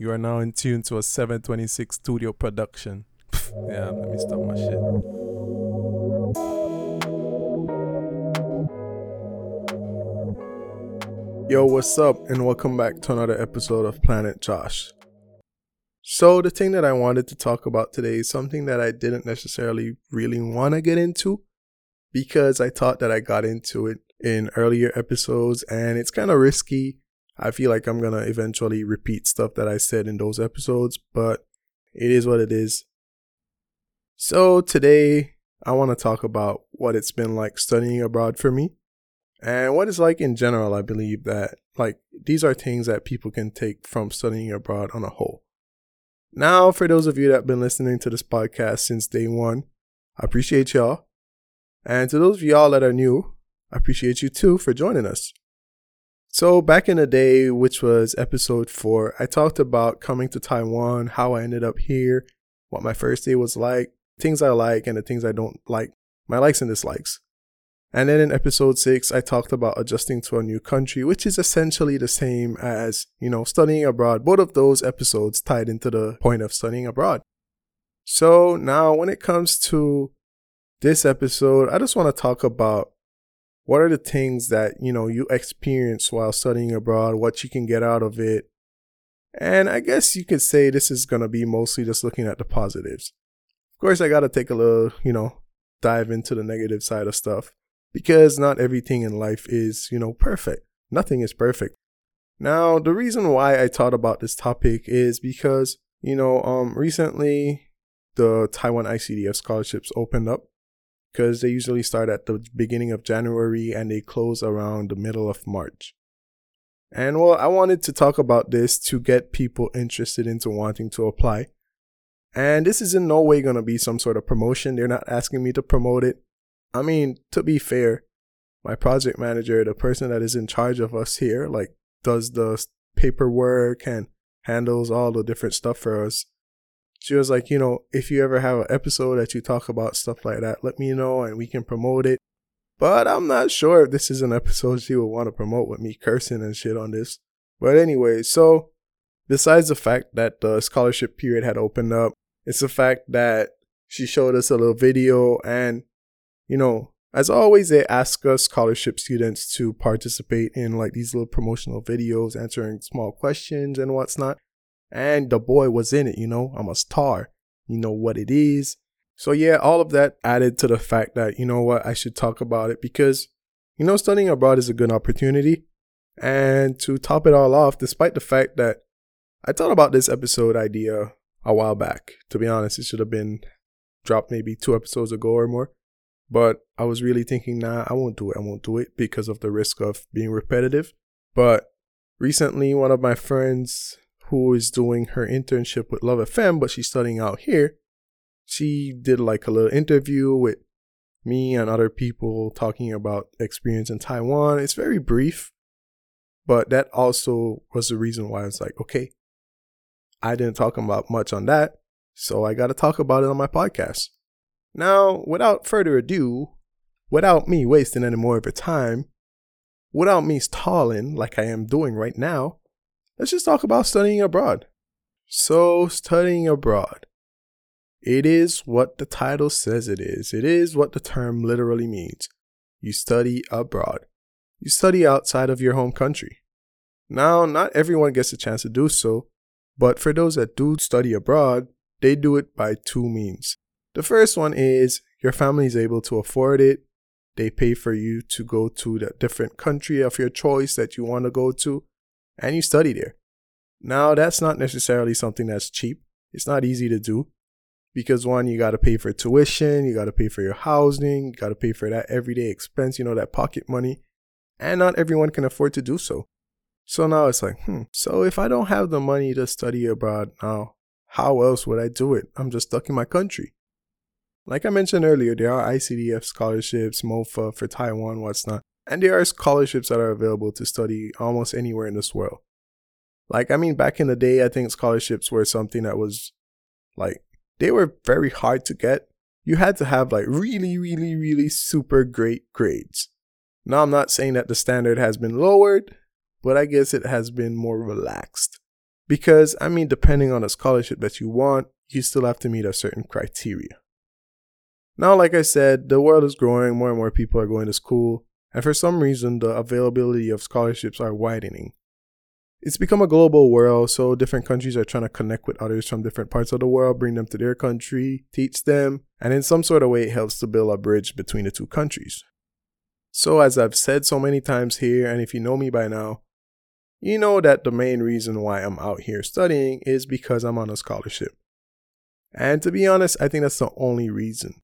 You are now in tune to a 726 studio production. yeah, let me stop my shit. Yo, what's up, and welcome back to another episode of Planet Josh. So, the thing that I wanted to talk about today is something that I didn't necessarily really want to get into because I thought that I got into it in earlier episodes and it's kind of risky I feel like I'm gonna eventually repeat stuff that I said in those episodes, but it is what it is. So today I want to talk about what it's been like studying abroad for me and what it's like in general. I believe that like these are things that people can take from studying abroad on a whole. Now, for those of you that have been listening to this podcast since day one, I appreciate y'all. And to those of y'all that are new, I appreciate you too for joining us. So, back in the day, which was episode four, I talked about coming to Taiwan, how I ended up here, what my first day was like, things I like, and the things I don't like, my likes and dislikes. And then in episode six, I talked about adjusting to a new country, which is essentially the same as, you know, studying abroad. Both of those episodes tied into the point of studying abroad. So now when it comes to this episode, I just want to talk about what are the things that you know you experience while studying abroad what you can get out of it? And i guess you could say this is going to be mostly just looking at the positives. Of course i got to take a little you know dive into the negative side of stuff because not everything in life is you know perfect. Nothing is perfect. Now the reason why i thought about this topic is because you know um recently the taiwan icdf scholarships opened up because they usually start at the beginning of January and they close around the middle of March. And well, I wanted to talk about this to get people interested into wanting to apply. And this is in no way going to be some sort of promotion. They're not asking me to promote it. I mean, to be fair, my project manager, the person that is in charge of us here, like does the paperwork and handles all the different stuff for us she was like, you know, if you ever have an episode that you talk about stuff like that, let me know and we can promote it. But I'm not sure if this is an episode she would want to promote with me cursing and shit on this. But anyway, so besides the fact that the scholarship period had opened up, it's the fact that she showed us a little video and, you know, as always, they ask us scholarship students to participate in like these little promotional videos, answering small questions and what's not. And the boy was in it, you know. I'm a star. You know what it is. So yeah, all of that added to the fact that, you know what, I should talk about it because, you know, studying abroad is a good opportunity. And to top it all off, despite the fact that I thought about this episode idea a while back, to be honest, it should have been dropped maybe two episodes ago or more. But I was really thinking, nah, I won't do it. I won't do it because of the risk of being repetitive. But recently, one of my friends who is doing her internship with Love FM, but she's studying out here. She did like a little interview with me and other people talking about experience in Taiwan. It's very brief, but that also was the reason why I was like, okay, I didn't talk about much on that, so I got to talk about it on my podcast. Now, without further ado, without me wasting any more of your time, without me stalling like I am doing right now, let's just talk about studying abroad. So, studying abroad. It is what the title says it is. It is what the term literally means. You study abroad. You study outside of your home country. Now, not everyone gets a chance to do so, but for those that do study abroad, they do it by two means. The first one is your family is able to afford it. They pay for you to go to the different country of your choice that you want to go to and you study there. Now, that's not necessarily something that's cheap. It's not easy to do because one, you got to pay for tuition, you got to pay for your housing, you got to pay for that everyday expense, you know, that pocket money, and not everyone can afford to do so. So now it's like, hmm, so if I don't have the money to study abroad now, how else would I do it? I'm just stuck in my country. Like I mentioned earlier, there are ICDF scholarships, MOFA for Taiwan, what's not. And there are scholarships that are available to study almost anywhere in this world. Like, I mean, back in the day, I think scholarships were something that was like, they were very hard to get. You had to have like really, really, really super great grades. Now, I'm not saying that the standard has been lowered, but I guess it has been more relaxed. Because, I mean, depending on the scholarship that you want, you still have to meet a certain criteria. Now, like I said, the world is growing, more and more people are going to school, and for some reason, the availability of scholarships are widening. It's become a global world, so different countries are trying to connect with others from different parts of the world, bring them to their country, teach them, and in some sort of way, it helps to build a bridge between the two countries. So, as I've said so many times here, and if you know me by now, you know that the main reason why I'm out here studying is because I'm on a scholarship. And to be honest, I think that's the only reason.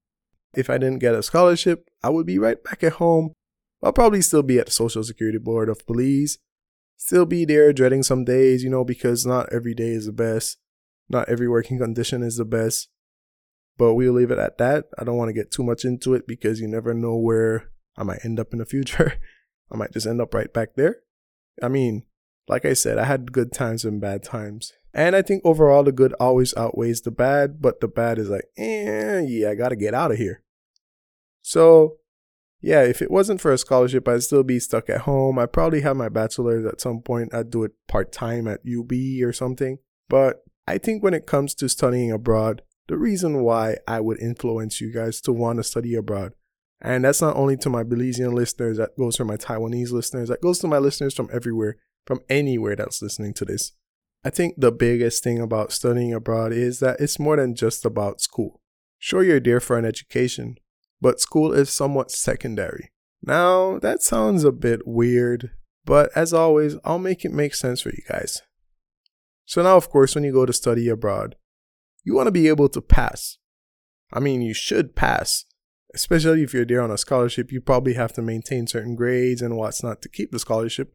If I didn't get a scholarship, I would be right back at home. I'll probably still be at the Social Security Board of Police, still be there dreading some days, you know, because not every day is the best. Not every working condition is the best. But we'll leave it at that. I don't want to get too much into it because you never know where I might end up in the future. I might just end up right back there. I mean, like I said, I had good times and bad times. And I think overall the good always outweighs the bad, but the bad is like, eh, yeah, I gotta get out of here. So, yeah, if it wasn't for a scholarship, I'd still be stuck at home. I'd probably have my bachelor's at some point. I'd do it part time at UB or something. But I think when it comes to studying abroad, the reason why I would influence you guys to want to study abroad and that's not only to my Belizean listeners, that goes to my Taiwanese listeners, that goes to my listeners from everywhere, from anywhere that's listening to this. I think the biggest thing about studying abroad is that it's more than just about school. Sure, you're there for an education, but school is somewhat secondary. Now, that sounds a bit weird, but as always, I'll make it make sense for you guys. So, now, of course, when you go to study abroad, you want to be able to pass. I mean, you should pass especially if you're there on a scholarship, you probably have to maintain certain grades and what's not to keep the scholarship.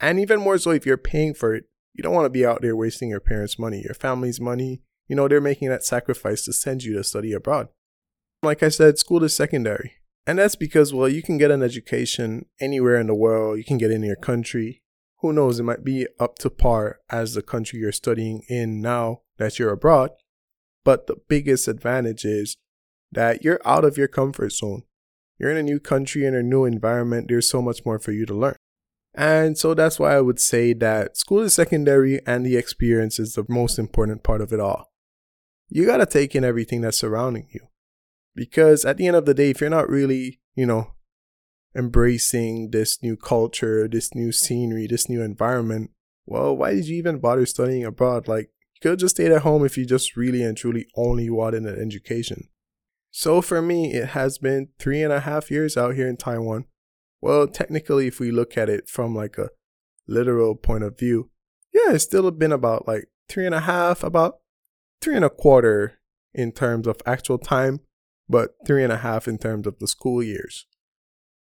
And even more so, if you're paying for it, you don't want to be out there wasting your parents' money, your family's money. You know, they're making that sacrifice to send you to study abroad. Like I said, school is secondary. And that's because, well, you can get an education anywhere in the world, you can get in your country. Who knows, it might be up to par as the country you're studying in now that you're abroad. But the biggest advantage is that you're out of your comfort zone. You're in a new country, in a new environment. There's so much more for you to learn. And so that's why I would say that school is secondary and the experience is the most important part of it all. You got to take in everything that's surrounding you. Because at the end of the day, if you're not really, you know, embracing this new culture, this new scenery, this new environment, well, why did you even bother studying abroad? Like, you could have just stayed at home if you just really and truly only wanted an education. So for me, it has been three and a half years out here in Taiwan. Well, technically, if we look at it from like a literal point of view, yeah, it's still been about like three and a half, about three and a quarter in terms of actual time, but three and a half in terms of the school years.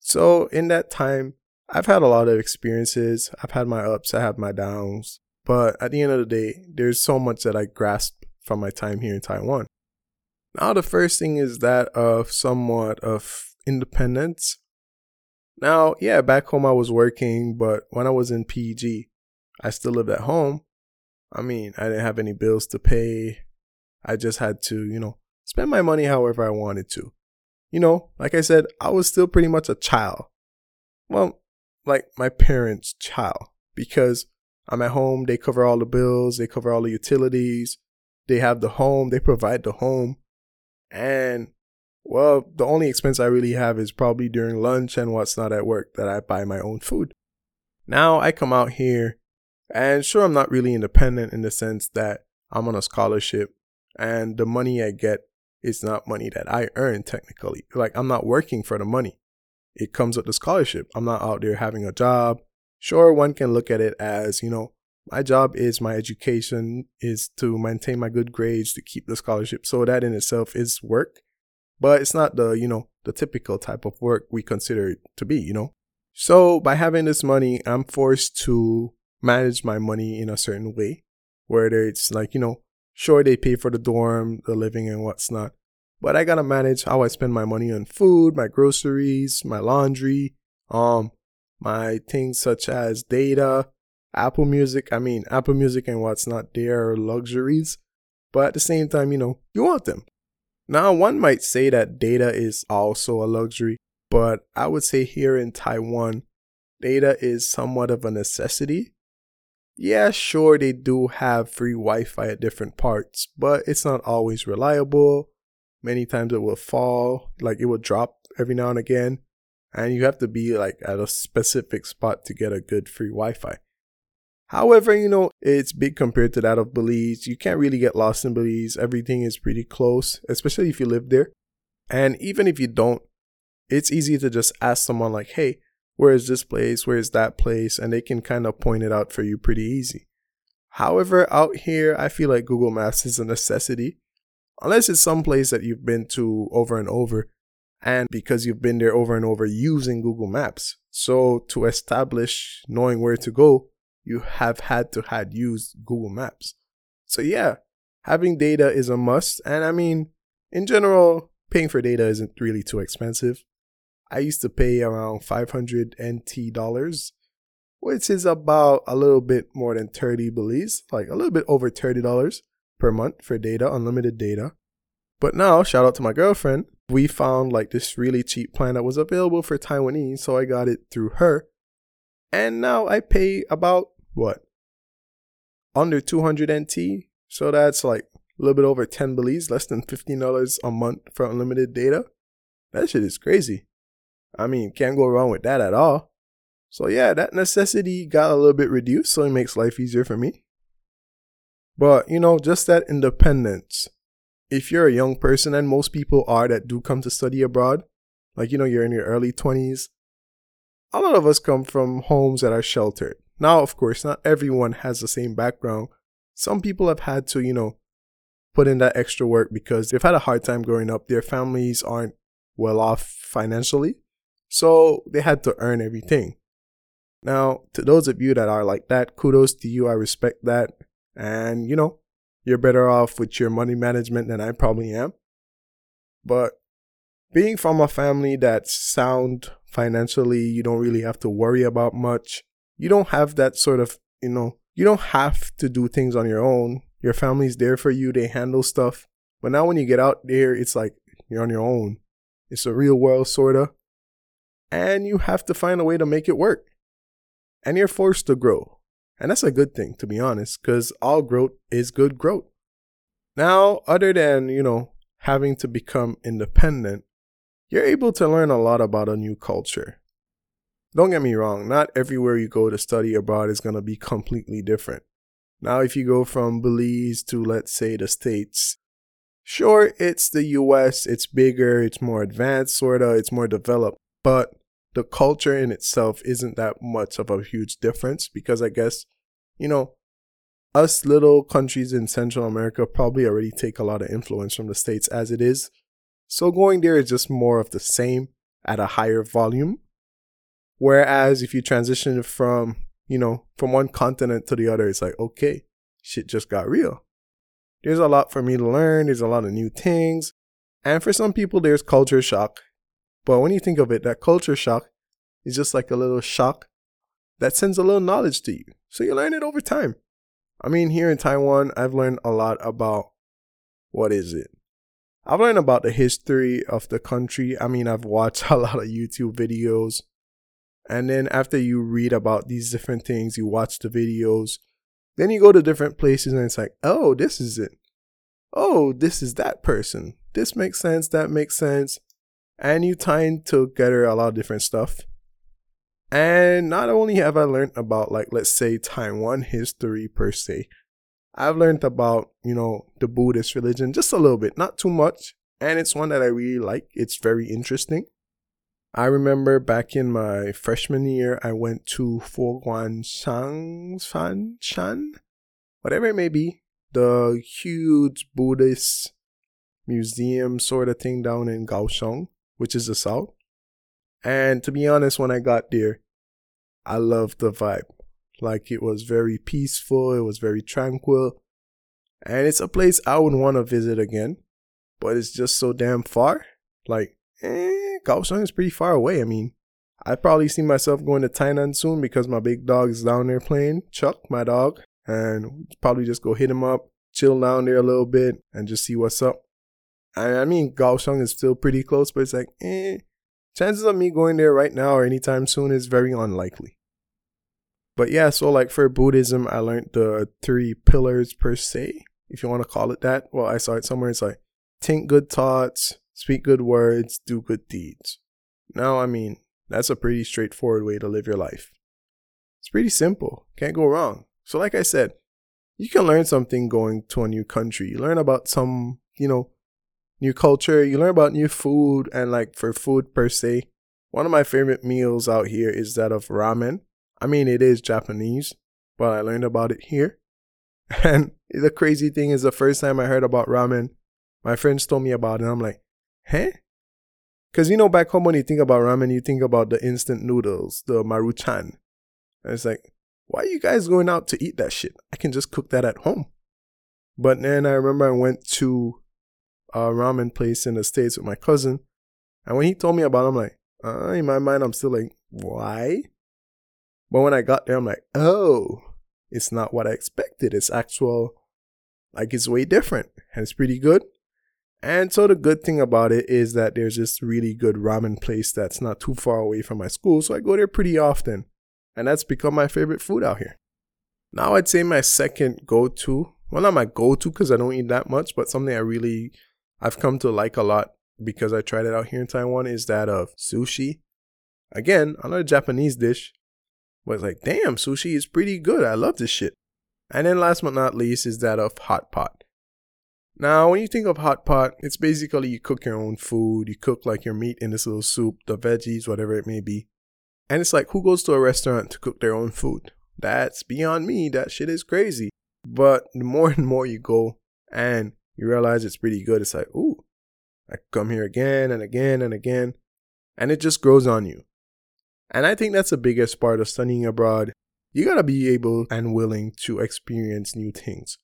So in that time, I've had a lot of experiences. I've had my ups, I have my downs. But at the end of the day, there's so much that I grasp from my time here in Taiwan. Now, the first thing is that of somewhat of independence. Now, yeah, back home I was working, but when I was in PG, I still lived at home. I mean, I didn't have any bills to pay. I just had to, you know, spend my money however I wanted to. You know, like I said, I was still pretty much a child. Well, like my parents' child, because I'm at home, they cover all the bills, they cover all the utilities, they have the home, they provide the home. And well, the only expense I really have is probably during lunch and what's not at work that I buy my own food. Now I come out here and sure, I'm not really independent in the sense that I'm on a scholarship and the money I get is not money that I earn technically. Like I'm not working for the money. It comes with the scholarship. I'm not out there having a job. Sure, one can look at it as, you know, my job is my education is to maintain my good grades to keep the scholarship so that in itself is work but it's not the you know the typical type of work we consider it to be you know so by having this money i'm forced to manage my money in a certain way whether it's like you know sure they pay for the dorm the living and what's not but i gotta manage how i spend my money on food my groceries my laundry um my things such as data Apple Music, I mean, Apple Music and what's not there are luxuries, but at the same time, you know, you want them. Now, one might say that data is also a luxury, but I would say here in Taiwan, data is somewhat of a necessity. Yeah, sure, they do have free Wi Fi at different parts, but it's not always reliable. Many times it will fall, like it will drop every now and again, and you have to be like at a specific spot to get a good free Wi Fi. However, you know, it's big compared to that of Belize. You can't really get lost in Belize. Everything is pretty close, especially if you live there. And even if you don't, it's easy to just ask someone, like, hey, where is this place? Where is that place? And they can kind of point it out for you pretty easy. However, out here, I feel like Google Maps is a necessity. Unless it's some place that you've been to over and over, and because you've been there over and over using Google Maps. So to establish knowing where to go, you have had to had used Google Maps. So yeah, having data is a must. And I mean, in general, paying for data isn't really too expensive. I used to pay around 500 NT dollars, which is about a little bit more than 30 Belize, like a little bit over $30 per month for data, unlimited data. But now, shout out to my girlfriend, we found like this really cheap plan that was available for Taiwanese, so I got it through her. And now I pay about what? Under 200 NT, so that's like a little bit over 10 Belize, less than $15 a month for unlimited data. That shit is crazy. I mean, can't go wrong with that at all. So yeah, that necessity got a little bit reduced, so it makes life easier for me. But, you know, just that independence. If you're a young person, and most people are that do come to study abroad, like, you know, you're in your early 20s, a lot of us come from homes that are sheltered. Now, of course, not everyone has the same background. Some people have had to, you know, put in that extra work because they've had a hard time growing up. Their families aren't well off financially. So they had to earn everything. Now, to those of you that are like that, kudos to you. I respect that. And, you know, you're better off with your money management than I probably am. But being from a family that's sound financially, you don't really have to worry about much. You don't have that sort of, you know, you don't have to do things on your own. Your family's there for you, they handle stuff. But now when you get out there, it's like you're on your own. It's a real world, sorta and you have to find a way to make it work. And you're forced to grow. And that's a good thing, to be honest, because all growth is good growth. Now, other than, you know, having to become independent, you're able to learn a lot about a new culture. Don't get me wrong, not everywhere you go to study abroad is going to be completely different. Now, if you go from Belize to, let's say, the States, sure, it's the US, it's bigger, it's more advanced, sort of, it's more developed, but the culture in itself isn't that much of a huge difference because I guess, you know, us little countries in Central America probably already take a lot of influence from the States as it is. So going there is just more of the same at a higher volume. Whereas if you transition from, you know, from one continent to the other, it's like, okay, shit just got real. There's a lot for me to learn. There's a lot of new things. And for some people, there's culture shock. But when you think of it, that culture shock is just like a little shock that sends a little knowledge to you. So you learn it over time. I mean, here in Taiwan, I've learned a lot about what is it? I've learned about the history of the country. I mean, I've watched a lot of YouTube videos. And then after you read about these different things, you watch the videos, then you go to different places and it's like, oh, this is it. Oh, this is that person. This makes sense. That makes sense and you tie together a lot of different stuff. And not only have I learned about like let's say Taiwan history per se, I've learned about, you know, the Buddhist religion just a little bit, not too much, and it's one that I really like. It's very interesting. I remember back in my freshman year, I went to Foguan Shang Fan Shan, whatever it may be, the huge Buddhist museum sort of thing down in Kaohsiung which is the South. And to be honest, when I got there, I loved the vibe. Like it was very peaceful, it was very tranquil. And it's a place I would want to visit again, but it's just so damn far. Like, eh, Kaohsiung is pretty far away. I mean, I probably see myself going to Tainan soon because my big dog is down there playing, Chuck, my dog, and probably just go hit him up, chill down there a little bit, and just see what's up. I, mean, Kaohsiung is still pretty close, but it's like, eh, chances of me going there right now or anytime soon is very unlikely. But yeah, so like for Buddhism, I learned the three pillars per se, if you want to call it that. Well, I saw it somewhere. It's like think good thoughts, speak good words, do good deeds. Now, I mean, that's a pretty straightforward way to live your life. It's pretty simple. Can't go wrong. So, like I said, you can learn something going to a new country. You learn about some, you know, new culture. You learn about new food. And like for food per se, one of my favorite meals out here is that of ramen. I mean, it is Japanese, but I learned about it here. And the crazy thing is, the first time I heard about ramen, my friends told me about it. I'm like, huh? Because you know, back home when you think about ramen, you think about the instant noodles, the maruchan. And it's like, why are you guys going out to eat that shit? I can just cook that at home. But then I remember I went to a ramen place in the States with my cousin. And when he told me about it, I'm like, uh, in my mind, I'm still like, why? But when I got there, I'm like, oh, it's not what I expected. It's actual, like, it's way different. And it's pretty good. And so the good thing about it is that there's this really good ramen place that's not too far away from my school. So I go there pretty often and that's become my favorite food out here. Now I'd say my second go-to, well not my go-to because I don't eat that much, but something I really I've come to like a lot because I tried it out here in Taiwan is that of sushi. Again, another Japanese dish, but like damn, sushi is pretty good. I love this shit. And then last but not least is that of hot pot. Now, when you think of hot pot, it's basically you cook your own food. You cook like your meat in this little soup, the veggies, whatever it may be. And it's like, who goes to a restaurant to cook their own food? That's beyond me. That shit is crazy. But the more and more you go and you realize it's pretty good, it's like, ooh, I come here again and again and again. And it just grows on you. And I think that's the biggest part of studying abroad. You gotta be able and willing to experience new things.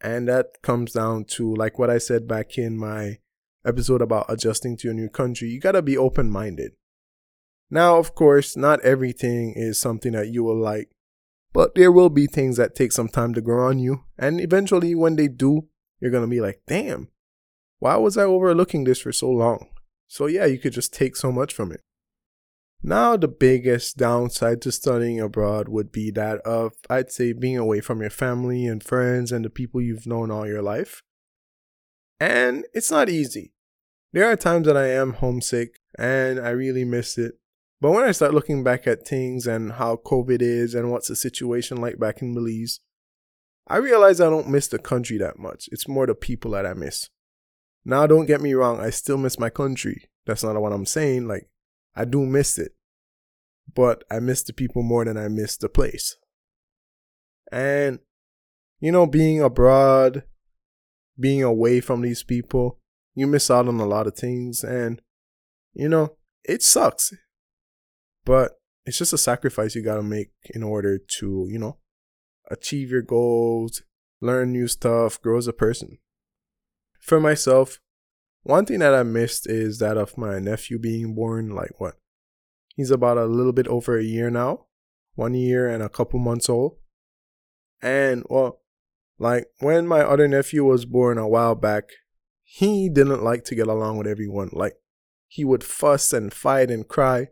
And that comes down to, like what I said back in my episode about adjusting to a new country, you gotta be open minded. Now, of course, not everything is something that you will like, but there will be things that take some time to grow on you. And eventually, when they do, you're going to be like, damn, why was I overlooking this for so long? So, yeah, you could just take so much from it. Now, the biggest downside to studying abroad would be that of, I'd say, being away from your family and friends and the people you've known all your life. And it's not easy. There are times that I am homesick and I really miss it. But when I start looking back at things and how COVID is and what's the situation like back in Belize, I realize I don't miss the country that much. It's more the people that I miss. Now, don't get me wrong, I still miss my country. That's not what I'm saying. Like, I do miss it. But I miss the people more than I miss the place. And, you know, being abroad, being away from these people, you miss out on a lot of things. And, you know, it sucks. But it's just a sacrifice you got to make in order to, you know, achieve your goals, learn new stuff, grow as a person. For myself, one thing that I missed is that of my nephew being born, like what? He's about a little bit over a year now, one year and a couple months old. And well, like when my other nephew was born a while back, he didn't like to get along with everyone. Like he would fuss and fight and cry.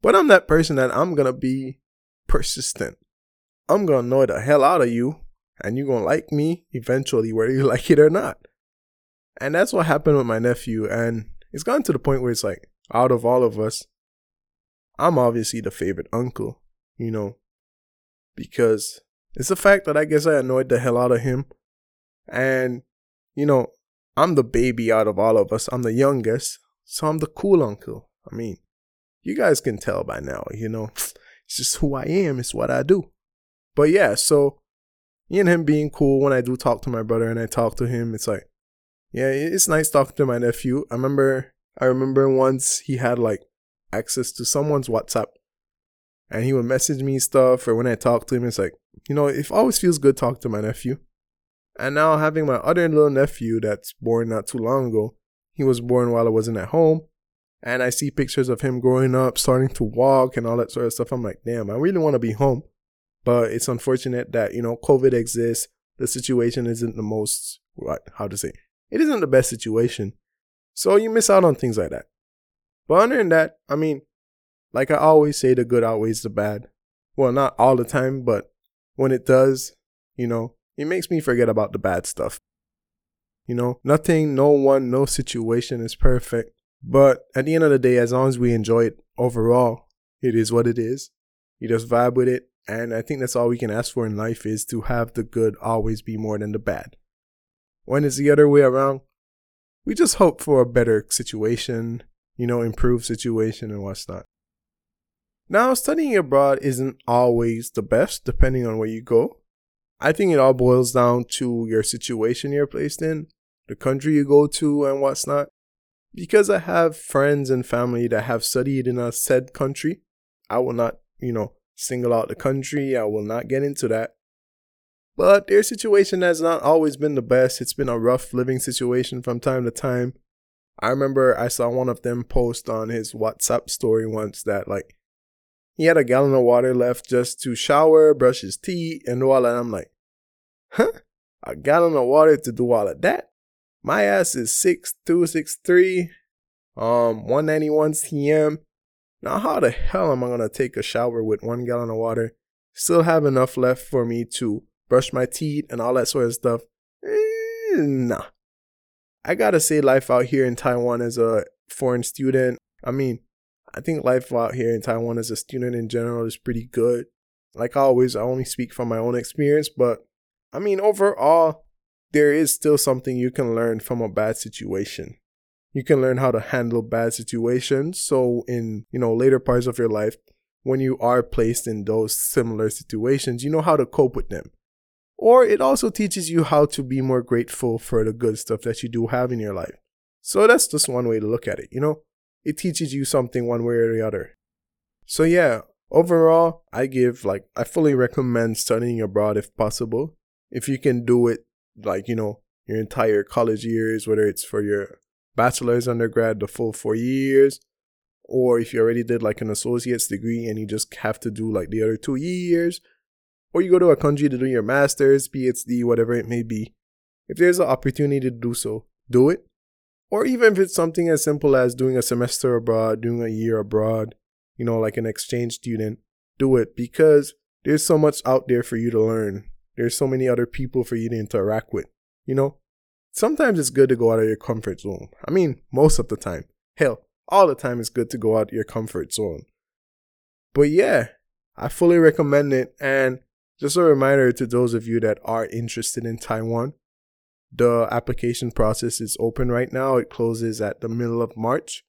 But I'm that person that I'm gonna be persistent. I'm gonna annoy the hell out of you, and you're gonna like me eventually, whether you like it or not. And that's what happened with my nephew. And it's gotten to the point where it's like, out of all of us, I'm obviously the favorite uncle, you know, because it's the fact that I guess I annoyed the hell out of him. And, you know, I'm the baby out of all of us. I'm the youngest. So I'm the cool uncle. I mean, you guys can tell by now, you know, it's just who I am, it's what I do. But yeah, so me and him being cool when I do talk to my brother and I talk to him, it's like, yeah, it's nice talking to my nephew. I remember, I remember once he had like access to someone's WhatsApp and he would message me stuff or when I talk to him, it's like, you know, it always feels good talking to my nephew. And now having my other little nephew that's born not too long ago, he was born while I wasn't at home and I see pictures of him growing up, starting to walk and all that sort of stuff. I'm like, damn, I really want to be home. But it's unfortunate that, you know, COVID exists. The situation isn't the most, how to say, it isn't the best situation. So you miss out on things like that. But other than that, I mean, like I always say, the good outweighs the bad. Well, not all the time, but when it does, you know, it makes me forget about the bad stuff. You know, nothing, no one, no situation is perfect. But at the end of the day, as long as we enjoy it overall, it is what it is. You just vibe with it. And I think that's all we can ask for in life is to have the good always be more than the bad. When it's the other way around, we just hope for a better situation, you know, improved situation and what's not. Now, studying abroad isn't always the best, depending on where you go. I think it all boils down to your situation you're placed in, the country you go to, and what's not. Because I have friends and family that have studied in a said country, I will not, you know, single out the country. I will not get into that. But their situation has not always been the best. It's been a rough living situation from time to time. I remember I saw one of them post on his WhatsApp story once that like he had a gallon of water left just to shower, brush his teeth, and all that. I'm like, huh? A gallon of water to do all of that? My ass is six two, six three, um, 191 cm. Now, how the hell am I gonna take a shower with one gallon of water? Still have enough left for me to brush my teeth and all that sort of stuff? Eh, nah. I gotta say, life out here in Taiwan as a foreign student, I mean, I think life out here in Taiwan as a student in general is pretty good. Like always, I only speak from my own experience, but I mean, overall, there is still something you can learn from a bad situation. You can learn how to handle bad situations. So, in you know later parts of your life, when you are placed in those similar situations, you know how to cope with them. Or it also teaches you how to be more grateful for the good stuff that you do have in your life. So that's just one way to look at it, you know? It teaches you something one way or the other. So yeah, overall, I give like I fully recommend studying abroad if possible. If you can do it like, you know, your entire college years, whether it's for your bachelor's undergrad, the full four years, or if you already did like an associate's degree and you just have to do like the other two years, or you go to a country to do your master's, PhD, whatever it may be. If there's an opportunity to do so, do it. Or even if it's something as simple as doing a semester abroad, doing a year abroad, you know, like an exchange student, do it because there's so much out there for you to learn. There's so many other people for you to interact with, you know? Sometimes it's good to go out of your comfort zone. I mean, most of the time. Hell, all the time it's good to go out your comfort zone. But yeah, I fully recommend it. And just a reminder to those of you that are interested in Taiwan, the application process is open right now. It closes at the middle of March,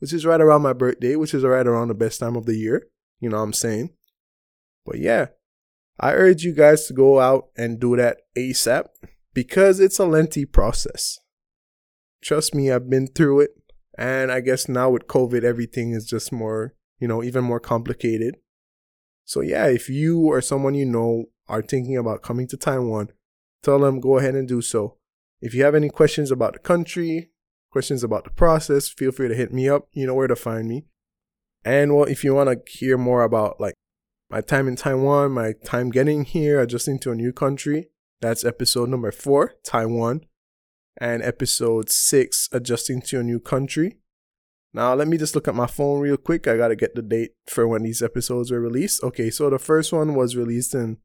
which is right around my birthday, which is right around the best time of the year. You know what I'm saying? But yeah, I urge you guys to go out and do that ASAP because it's a lengthy process. Trust me, I've been through it. And I guess now with COVID, everything is just more, you know, even more complicated. So, yeah, if you or someone you know are thinking about coming to Taiwan, tell them go ahead and do so. If you have any questions about the country, questions about the process, feel free to hit me up. You know where to find me. And well, if you want to hear more about like my time in Taiwan, my time getting here, adjusting to a new country, that's episode number four, Taiwan, and episode six, adjusting to a new country. Now, let me just look at my phone real quick. I got to get the date for when these episodes were released. Okay, so the first one was released in,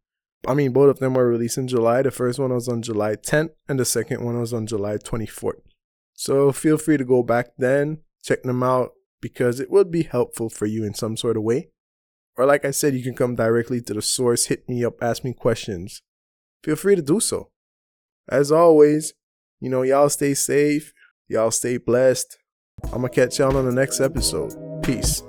I mean, both of them were released in July. The first one was on July 10th, and the second one was on July 24th. So feel free to go back then, check them out, because it would be helpful for you in some sort of way. Or, like I said, you can come directly to the source, hit me up, ask me questions. Feel free to do so. As always, you know, y'all stay safe, y'all stay blessed. I'm gonna catch y'all on the next episode. Peace.